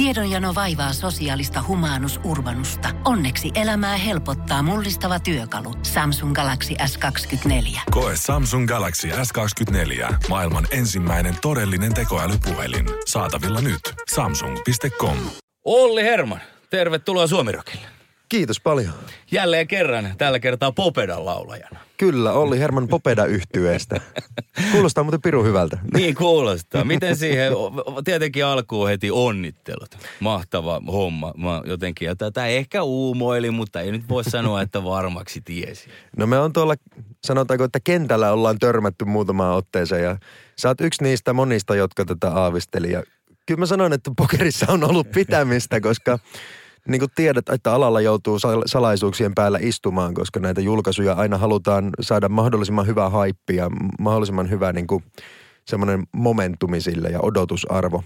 Tiedonjano vaivaa sosiaalista humanus urbanusta. Onneksi elämää helpottaa mullistava työkalu. Samsung Galaxy S24. Koe Samsung Galaxy S24. Maailman ensimmäinen todellinen tekoälypuhelin. Saatavilla nyt. Samsung.com. Olli Herman, tervetuloa Suomirokille. Kiitos paljon. Jälleen kerran, tällä kertaa Popedan laulajana. Kyllä, Olli Herman Popeda yhtyeestä. Kuulostaa muuten piru hyvältä. Niin kuulostaa. Miten siihen, tietenkin alkuun heti onnittelut. Mahtava homma. Mä jotenkin, ja tätä ehkä uumoili, mutta ei nyt voi sanoa, että varmaksi tiesi. No me on tuolla, sanotaanko, että kentällä ollaan törmätty muutamaan otteeseen ja sä oot yksi niistä monista, jotka tätä aavisteli. Ja kyllä mä sanoin, että pokerissa on ollut pitämistä, koska niin kuin tiedät, että alalla joutuu salaisuuksien päällä istumaan, koska näitä julkaisuja aina halutaan saada mahdollisimman hyvä haippi ja mahdollisimman hyvä niin kuin semmoinen momentumi sille ja odotusarvo.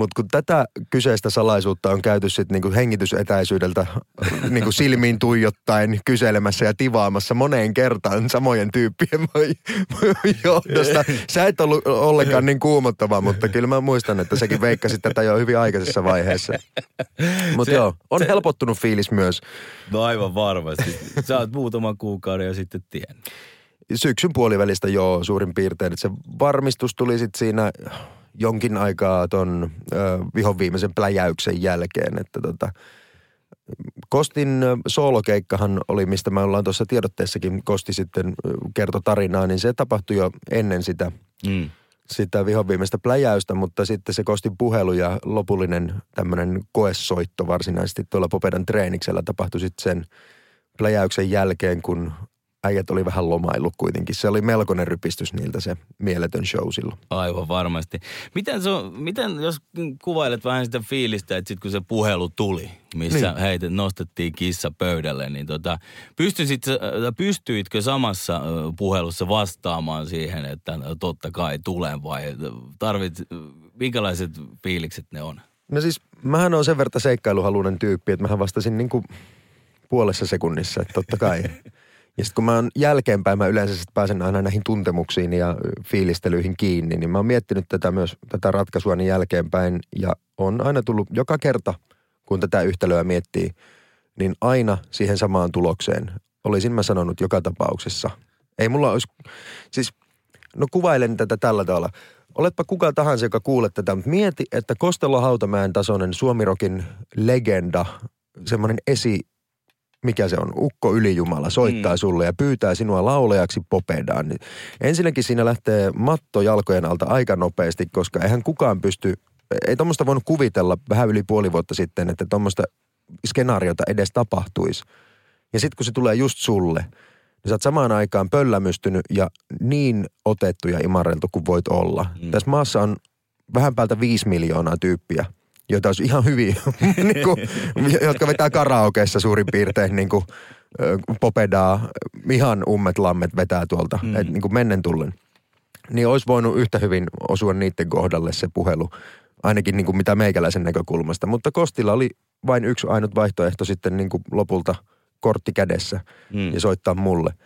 Mutta kun tätä kyseistä salaisuutta on käyty sitten niinku hengitysetäisyydeltä niinku silmiin tuijottaen kyselemässä ja tivaamassa moneen kertaan samojen tyyppien johdosta. Sä et ollut ollenkaan niin kuumottava, mutta kyllä mä muistan, että sekin veikkasi tätä jo hyvin aikaisessa vaiheessa. Mutta joo, on se, helpottunut fiilis myös. No aivan varmasti. Sä oot muutaman kuukauden jo sitten tiennyt. Syksyn puolivälistä joo suurin piirtein. Että se varmistus tuli sitten siinä jonkin aikaa ton ö, vihon viimeisen pläjäyksen jälkeen, että tota, Kostin soolokeikkahan oli, mistä me ollaan tuossa tiedotteessakin, Kosti sitten kertoi tarinaa, niin se tapahtui jo ennen sitä, mm. sitä vihon viimeistä pläjäystä, mutta sitten se Kostin puhelu ja lopullinen tämmöinen koessoitto varsinaisesti tuolla Popedan treeniksellä tapahtui sitten sen pläjäyksen jälkeen, kun äijät oli vähän lomaillut kuitenkin. Se oli melkoinen rypistys niiltä se mieletön show silloin. Aivan varmasti. Miten, se on, miten jos kuvailet vähän sitä fiilistä, että sitten kun se puhelu tuli, missä niin. heitä nostettiin kissa pöydälle, niin tota, pystyisit, äh, pystyitkö samassa äh, puhelussa vastaamaan siihen, että totta kai tulen vai tarvit, minkälaiset fiilikset ne on? No siis, mähän on sen verran seikkailuhaluinen tyyppi, että mähän vastasin niin kuin puolessa sekunnissa, että totta kai. Ja sitten kun mä oon jälkeenpäin, mä yleensä sit pääsen aina näihin tuntemuksiin ja fiilistelyihin kiinni, niin mä oon miettinyt tätä myös, tätä ratkaisua niin jälkeenpäin. Ja on aina tullut joka kerta, kun tätä yhtälöä miettii, niin aina siihen samaan tulokseen. Olisin mä sanonut joka tapauksessa. Ei mulla olisi, siis no kuvailen tätä tällä tavalla. Oletpa kuka tahansa, joka kuulet tätä, mutta mieti, että Kostelo Hautamäen tasoinen Suomirokin legenda, semmoinen esi mikä se on, ukko ylijumala, soittaa mm. sulle ja pyytää sinua laulajaksi popedaan. Niin ensinnäkin siinä lähtee matto jalkojen alta aika nopeasti, koska eihän kukaan pysty, ei tuommoista voinut kuvitella vähän yli puoli vuotta sitten, että tuommoista skenaariota edes tapahtuisi. Ja sitten kun se tulee just sulle, niin sä oot samaan aikaan pöllämystynyt ja niin otettu ja imarreltu kuin voit olla. Mm. Tässä maassa on vähän päältä viisi miljoonaa tyyppiä – joita olisi ihan hyvin, niin kuin, jotka vetää karaokeessa suurin piirtein niin kuin, popedaa, ihan ummet lammet vetää tuolta, mm. et, niin kuin mennen tullen. Niin olisi voinut yhtä hyvin osua niiden kohdalle se puhelu, ainakin niin kuin mitä meikäläisen näkökulmasta. Mutta Kostilla oli vain yksi ainut vaihtoehto sitten niin kuin lopulta kortti kädessä mm. ja soittaa mulle –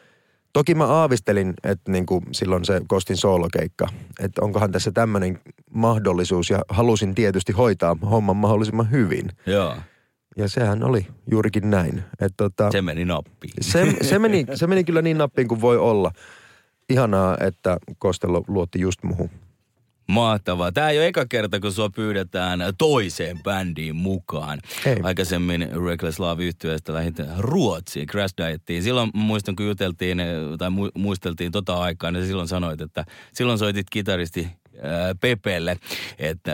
Toki mä aavistelin, että niin kuin silloin se Kostin soolokeikka, että onkohan tässä tämmöinen mahdollisuus ja halusin tietysti hoitaa homman mahdollisimman hyvin. Joo. Ja sehän oli juurikin näin. Että tota, se meni nappiin. Se, se, meni, se meni kyllä niin nappiin kuin voi olla. Ihanaa, että Kostelo luotti just muhun. Mahtavaa. Tämä ei ole eka kerta, kun sua pyydetään toiseen bändiin mukaan. Ei. Aikaisemmin Reckless Love yhtyeestä lähdin Ruotsiin, Crash Dietiin. Silloin muistan, kun juteltiin tai muisteltiin tota aikaa, niin silloin sanoit, että silloin soitit kitaristi ää, Pepelle, että,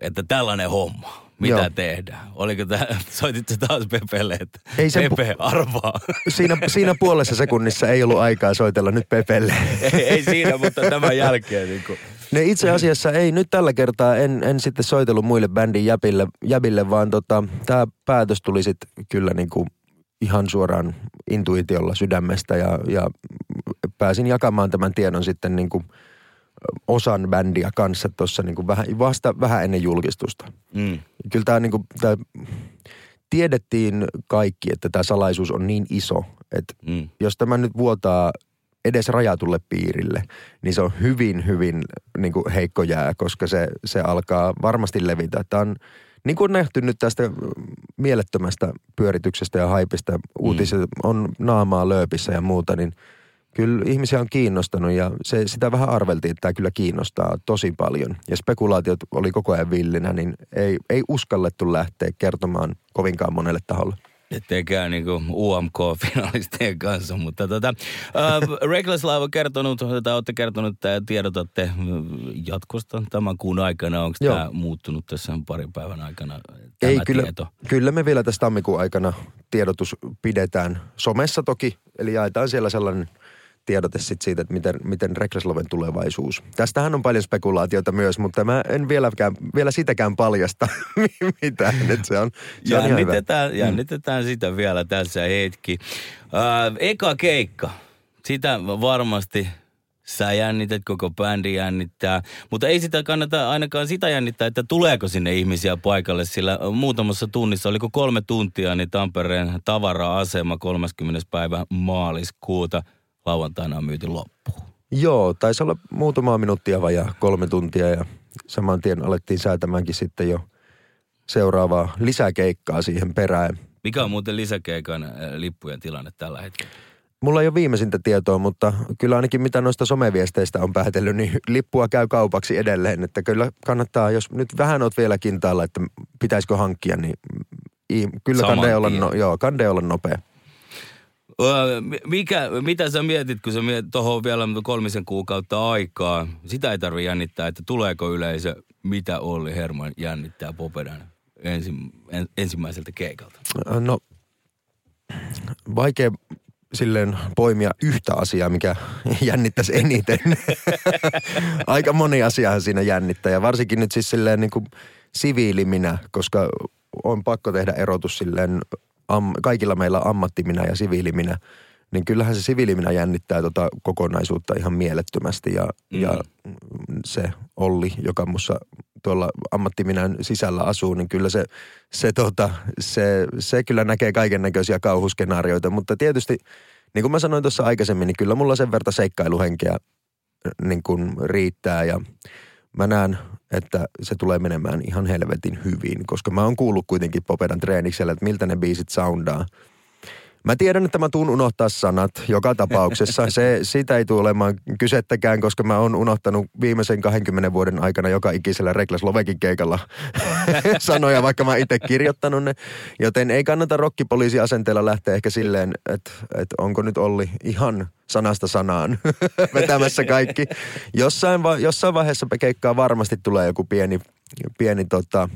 että tällainen homma mitä Joo. tehdään? Oliko tämä, soititte taas Pepelle, että ei sen Pepe pu- arvaa? Siinä, siinä puolessa sekunnissa ei ollut aikaa soitella nyt Pepelle. ei, ei siinä, mutta tämän jälkeen niin kuin. Ne itse asiassa ei nyt tällä kertaa, en, en sitten soitellut muille bändin jäbille, jäbille vaan tota, tämä päätös tuli sitten kyllä niin kuin ihan suoraan intuitiolla sydämestä ja, ja pääsin jakamaan tämän tiedon sitten niin kuin osan bändiä kanssa tuossa niin vähän, vasta vähän ennen julkistusta. Mm. Kyllä tämä niin kuin, tämä, tiedettiin kaikki, että tämä salaisuus on niin iso, että mm. jos tämä nyt vuotaa edes rajatulle piirille, niin se on hyvin, hyvin niin kuin heikko jää, koska se, se alkaa varmasti levitä. Tämä on niin kuin on nähty nyt tästä mielettömästä pyörityksestä ja haipista, uutiset on naamaa lööpissä ja muuta, niin kyllä ihmisiä on kiinnostanut ja se, sitä vähän arveltiin, että tämä kyllä kiinnostaa tosi paljon. Ja spekulaatiot oli koko ajan villinä, niin ei, ei uskallettu lähteä kertomaan kovinkaan monelle taholle etteikään niinku UMK-finalistien kanssa, mutta tota, uh, Reckless Live on kertonut, tai olette kertonut, että tiedotatte jatkosta tämän kuun aikana. Onko tämä muuttunut tässä parin päivän aikana tämä Ei, kyllä, tieto? kyllä me vielä tässä tammikuun aikana tiedotus pidetään somessa toki, eli jaetaan siellä sellainen tiedote sit siitä, että miten, miten Rekresloven tulevaisuus. Tästähän on paljon spekulaatioita myös, mutta mä en vieläkään, vielä sitäkään paljasta mitään. Että se on, se jännitetään, on mm. jännitetään sitä vielä tässä hetki. Äh, eka keikka. Sitä varmasti sä jännität, koko bändi jännittää. Mutta ei sitä kannata ainakaan sitä jännittää, että tuleeko sinne ihmisiä paikalle, sillä muutamassa tunnissa, oliko kolme tuntia, niin Tampereen tavara-asema 30. päivä maaliskuuta – lauantaina on myyty loppuun. Joo, taisi olla muutama minuuttia vajaa kolme tuntia ja saman tien alettiin säätämäänkin sitten jo seuraavaa lisäkeikkaa siihen perään. Mikä on muuten lisäkeikan äh, lippujen tilanne tällä hetkellä? Mulla ei ole viimeisintä tietoa, mutta kyllä ainakin mitä noista someviesteistä on päätellyt, niin lippua käy kaupaksi edelleen. Että kyllä kannattaa, jos nyt vähän oot vielä kintaalla, että pitäisikö hankkia, niin kyllä kande olla, no, joo, kande olla nopea. Mikä, mitä sä mietit, kun sä mietit tuohon vielä kolmisen kuukautta aikaa? Sitä ei tarvitse jännittää, että tuleeko yleisö, mitä Olli Herman jännittää Popedan ensi, en, ensimmäiseltä keikalta? No, vaikea silleen poimia yhtä asiaa, mikä jännittäisi eniten. Aika moni asiahan siinä jännittää ja varsinkin nyt siis silleen niin kuin siviiliminä, koska on pakko tehdä erotus silleen am, kaikilla meillä ammattiminä ja siviiliminä, niin kyllähän se siviiliminä jännittää tota kokonaisuutta ihan mielettömästi. Ja, mm. ja se Olli, joka mussa tuolla ammattiminän sisällä asuu, niin kyllä se, se, tota, se, se kyllä näkee kaiken näköisiä kauhuskenaarioita. Mutta tietysti, niin kuin mä sanoin tuossa aikaisemmin, niin kyllä mulla sen verta seikkailuhenkeä niin kuin riittää ja mä näen että se tulee menemään ihan helvetin hyvin, koska mä oon kuullut kuitenkin Popedan treeniksellä, että miltä ne biisit soundaa. Mä tiedän, että mä tuun unohtaa sanat joka tapauksessa. Se, siitä ei tule olemaan kysettäkään, koska mä oon unohtanut viimeisen 20 vuoden aikana joka ikisellä Reklas Lovekin keikalla sanoja, vaikka mä itse kirjoittanut ne. Joten ei kannata rokkipoliisiasenteella lähteä ehkä silleen, että, että onko nyt Olli ihan sanasta sanaan vetämässä kaikki. Jossain, va- jossain vaiheessa keikkaa varmasti tulee joku pieni, pieni tota,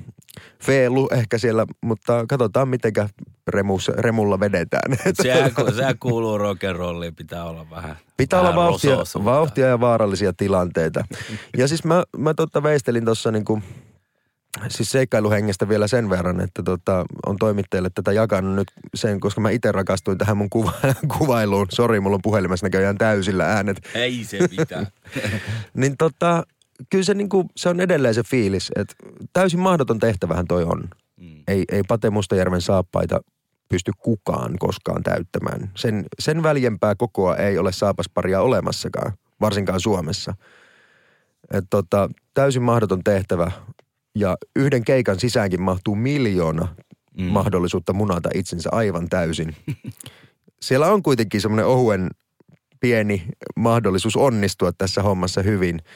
feelu ehkä siellä, mutta katsotaan mitenkä remus, remulla vedetään. Sehän, sehän kuuluu rock'n'rolliin, pitää olla vähän Pitää vähän olla vauhtia, vauhtia ja vaarallisia tilanteita. ja siis mä, mä totta veistelin tuossa niinku, siis seikkailuhengestä vielä sen verran, että tota, on toimittajille tätä jakanut nyt sen, koska mä itse rakastuin tähän mun kuva, kuvailuun. Sori, mulla on puhelimessa näköjään täysillä äänet. Ei se mitään. niin tota, kyllä se, niinku, se on edelleen se fiilis, että täysin mahdoton tehtävähän toi on. Mm. Ei, ei Pate Mustajärven saappaita pysty kukaan koskaan täyttämään. Sen, sen väljempää kokoa ei ole saapasparia olemassakaan, varsinkaan Suomessa. Et tota, täysin mahdoton tehtävä ja yhden keikan sisäänkin mahtuu miljoona mm. mahdollisuutta munata itsensä aivan täysin. Siellä on kuitenkin semmoinen ohuen pieni mahdollisuus onnistua tässä hommassa hyvin –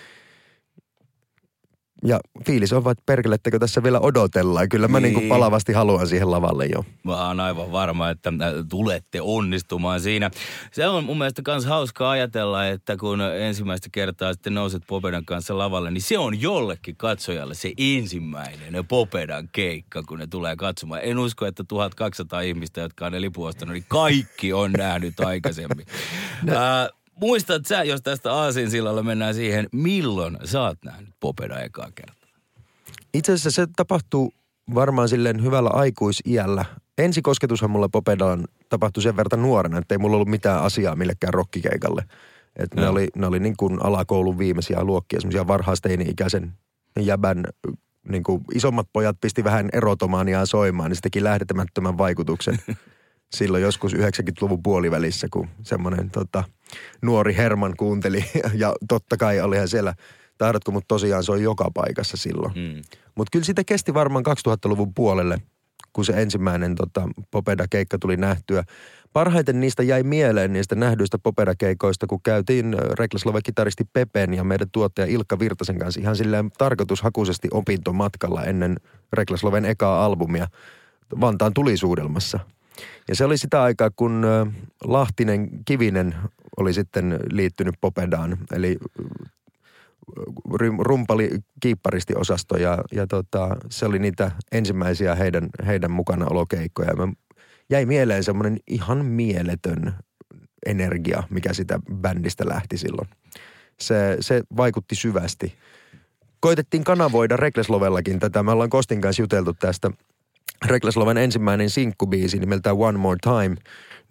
ja fiilis on vaan, että perkelettekö tässä vielä odotellaan. Kyllä mä niin. niin palavasti haluan siihen lavalle jo. Mä oon aivan varma, että äh, tulette onnistumaan siinä. Se on mun mielestä myös hauskaa ajatella, että kun ensimmäistä kertaa sitten nouset Popedan kanssa lavalle, niin se on jollekin katsojalle se ensimmäinen Popedan keikka, kun ne tulee katsomaan. En usko, että 1200 ihmistä, jotka on ne lipu ostanut, niin kaikki on nähnyt aikaisemmin. no. äh, muistat sä, jos tästä Aasin sillalla mennään siihen, milloin sä oot nähnyt Popeda ekaa kertaa? Itse asiassa se tapahtuu varmaan silleen hyvällä aikuisiällä. Ensi kosketushan mulla Popedaan tapahtui sen verran nuorena, että ei mulla ollut mitään asiaa millekään rokkikeikalle. Et no. ne, oli, ne oli niin kuin alakoulun viimeisiä luokkia, semmoisia varhaisteini-ikäisen jäbän niin kuin isommat pojat pisti vähän erotomaaniaa soimaan, niin se teki lähdetämättömän vaikutuksen. silloin joskus 90-luvun puolivälissä, kun semmoinen tota, nuori Herman kuunteli. Ja totta kai olihan siellä Tahdatko, mutta tosiaan se on joka paikassa silloin. Mm. Mutta kyllä sitä kesti varmaan 2000-luvun puolelle, kun se ensimmäinen tota, Popeda-keikka tuli nähtyä. Parhaiten niistä jäi mieleen niistä nähdyistä Popeda-keikoista, kun käytiin Reklaslove-kitaristi Pepen ja meidän tuottaja Ilkka Virtasen kanssa ihan silleen tarkoitushakuisesti opintomatkalla ennen Reklasloven ekaa albumia Vantaan tulisuudelmassa. Ja se oli sitä aikaa, kun Lahtinen Kivinen oli sitten liittynyt Popedaan, eli rumpali kiipparistiosasto ja, ja tota, se oli niitä ensimmäisiä heidän, heidän mukana olokeikkoja. Mä jäi mieleen semmoinen ihan mieletön energia, mikä sitä bändistä lähti silloin. Se, se vaikutti syvästi. Koitettiin kanavoida Rekleslovellakin tätä. Me ollaan Kostin kanssa juteltu tästä – Reklesloven ensimmäinen sinkkubiisi nimeltä One More Time,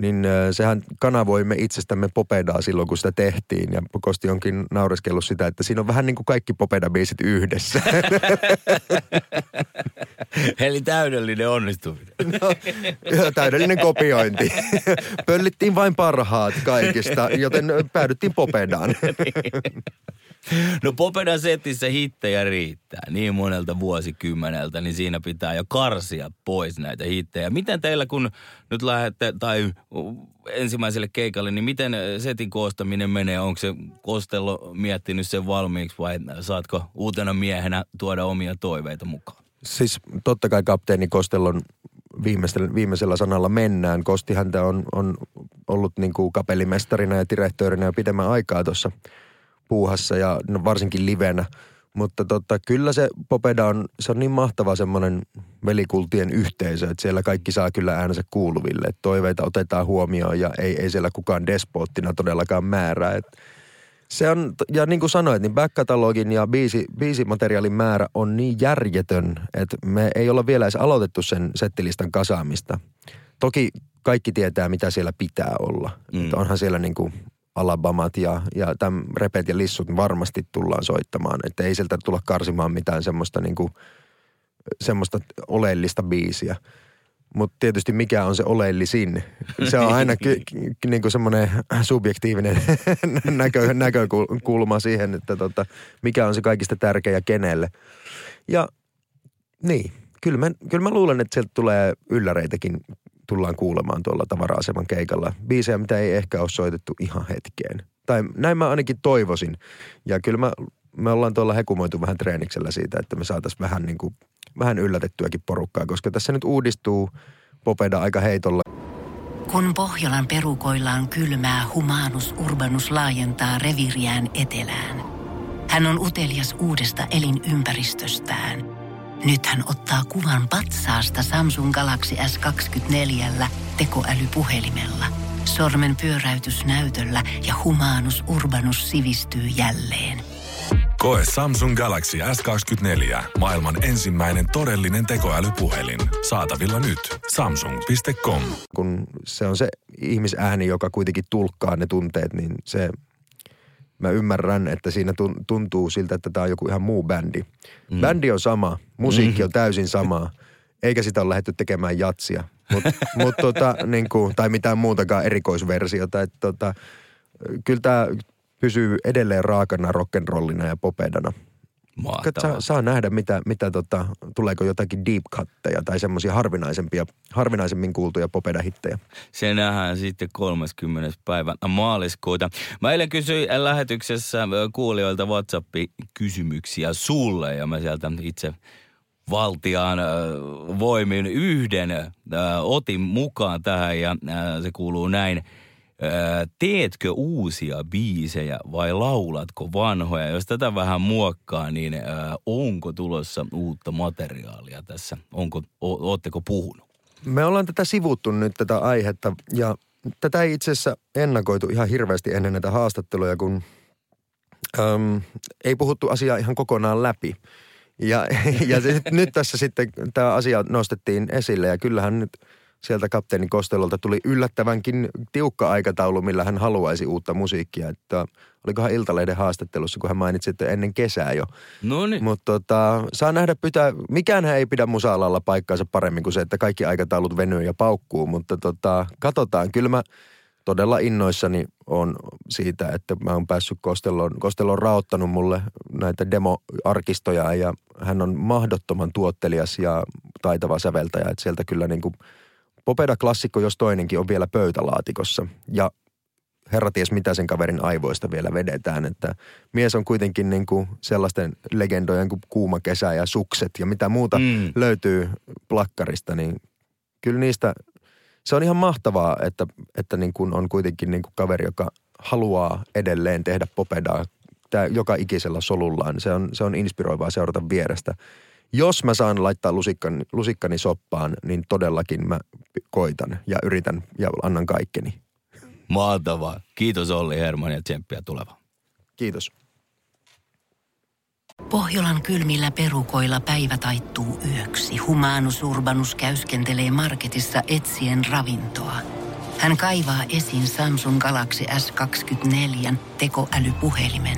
niin sehän kanavoimme itsestämme Popedaa silloin, kun sitä tehtiin. Ja Kosti onkin naureskellut sitä, että siinä on vähän niin kuin kaikki Popeda-biisit yhdessä. Eli täydellinen onnistuminen. No, täydellinen kopiointi. Pöllittiin vain parhaat kaikista, joten päädyttiin Popedaan. No Popedan setissä hittejä riittää niin monelta vuosikymmeneltä, niin siinä pitää jo karsia pois näitä hittejä. Miten teillä, kun nyt lähdette, tai ensimmäiselle keikalle, niin miten setin koostaminen menee? Onko se Kostello miettinyt sen valmiiksi vai saatko uutena miehenä tuoda omia toiveita mukaan? Siis totta kai kapteeni Kostellon viimeisellä, viimeisellä sanalla mennään. Kosti häntä on, on ollut niin kuin kapellimestarina ja direktöörinä jo pidemmän aikaa tuossa – puuhassa ja no varsinkin livenä. Mutta tota, kyllä se Popeda on, se on niin mahtava semmoinen velikultien yhteisö, että siellä kaikki saa kyllä äänensä kuuluville. Että toiveita otetaan huomioon ja ei, ei siellä kukaan despoottina todellakaan määrää. Et se on, ja niin kuin sanoit, niin back-katalogin ja biisi, biisimateriaalin määrä on niin järjetön, että me ei olla vielä edes aloitettu sen settilistan kasaamista. Toki kaikki tietää, mitä siellä pitää olla. Mm. Että onhan siellä niin kuin Alabamat ja, ja tämän repet ja lissut varmasti tullaan soittamaan. Että ei sieltä tulla karsimaan mitään semmoista, niin kuin, semmoista oleellista biisiä. Mutta tietysti mikä on se oleellisin? Se on aina ky, ky, niin kuin semmoinen subjektiivinen näkö, näkökulma siihen, että tota, mikä on se kaikista tärkeä kenelle. Ja niin, kyllä mä, kyllä mä luulen, että sieltä tulee ylläreitäkin tullaan kuulemaan tuolla tavara-aseman keikalla. Biisejä, mitä ei ehkä ole soitettu ihan hetkeen. Tai näin mä ainakin toivoisin. Ja kyllä mä, me ollaan tuolla hekumoitu vähän treeniksellä siitä, että me saataisiin vähän, niin kuin, vähän yllätettyäkin porukkaa, koska tässä nyt uudistuu Popeda aika heitolla. Kun Pohjolan perukoillaan kylmää, humanus urbanus laajentaa reviriään etelään. Hän on utelias uudesta elinympäristöstään – nyt hän ottaa kuvan patsaasta Samsung Galaxy S24 tekoälypuhelimella. Sormen pyöräytys näytöllä ja humanus urbanus sivistyy jälleen. Koe Samsung Galaxy S24. Maailman ensimmäinen todellinen tekoälypuhelin. Saatavilla nyt. Samsung.com. Kun se on se ihmisääni, joka kuitenkin tulkkaa ne tunteet, niin se mä ymmärrän, että siinä tuntuu siltä, että tämä on joku ihan muu bändi. Mm. Bändi on sama, musiikki mm. on täysin sama, eikä sitä ole lähdetty tekemään jatsia. Mut, mut tota, niin kuin, tai mitään muutakaan erikoisversiota. Että tota, kyllä tämä pysyy edelleen raakana rock'n'rollina ja popedana. Saa, saa nähdä, mitä, mitä tota, tuleeko jotakin deep cutteja tai semmoisia harvinaisempia, harvinaisemmin kuultuja popeda-hittejä. Se nähdään sitten 30. päivän maaliskuuta. Mä eilen kysyin lähetyksessä kuulijoilta WhatsApp-kysymyksiä sulle ja mä sieltä itse valtiaan voimin yhden otin mukaan tähän ja se kuuluu näin – teetkö uusia biisejä vai laulatko vanhoja? Jos tätä vähän muokkaa, niin onko tulossa uutta materiaalia tässä? Onko, ootteko puhunut? Me ollaan tätä sivuttu nyt tätä aihetta ja tätä ei itse asiassa ennakoitu ihan hirveästi ennen näitä haastatteluja, kun äm, ei puhuttu asiaa ihan kokonaan läpi. Ja, ja nyt tässä sitten tämä asia nostettiin esille ja kyllähän nyt – sieltä kapteeni Kostelolta tuli yllättävänkin tiukka aikataulu, millä hän haluaisi uutta musiikkia. Että olikohan Iltalehden haastattelussa, kun hän mainitsi, että ennen kesää jo. No niin. Mutta tota, saa nähdä, pitää, mikään ei pidä musa paikkaansa paremmin kuin se, että kaikki aikataulut venyy ja paukkuu. Mutta tota, katsotaan, kyllä mä todella innoissani on siitä, että mä oon päässyt Kosteloon. Kostelo on raottanut mulle näitä demoarkistoja ja hän on mahdottoman tuottelias ja taitava säveltäjä. Että sieltä kyllä niin kuin Popeda-klassikko, jos toinenkin, on vielä pöytälaatikossa. Ja herra ties mitä sen kaverin aivoista vielä vedetään. Että mies on kuitenkin niin kuin sellaisten legendojen kuin Kuuma kesä ja Sukset ja mitä muuta mm. löytyy plakkarista, niin kyllä niistä – se on ihan mahtavaa, että, että niin kuin on kuitenkin niin kuin kaveri, joka haluaa edelleen tehdä popedaa tää, joka ikisellä solullaan. Se on, se on inspiroivaa seurata vierestä. Jos mä saan laittaa lusikkani, lusikkani soppaan, niin todellakin mä koitan ja yritän ja annan kaikkeni. Mahtavaa. Kiitos Olli Herman ja tsemppiä tuleva. Kiitos. Pohjolan kylmillä perukoilla päivä taittuu yöksi. Humanus Urbanus käyskentelee marketissa etsien ravintoa. Hän kaivaa esiin Samsung Galaxy S24 tekoälypuhelimen,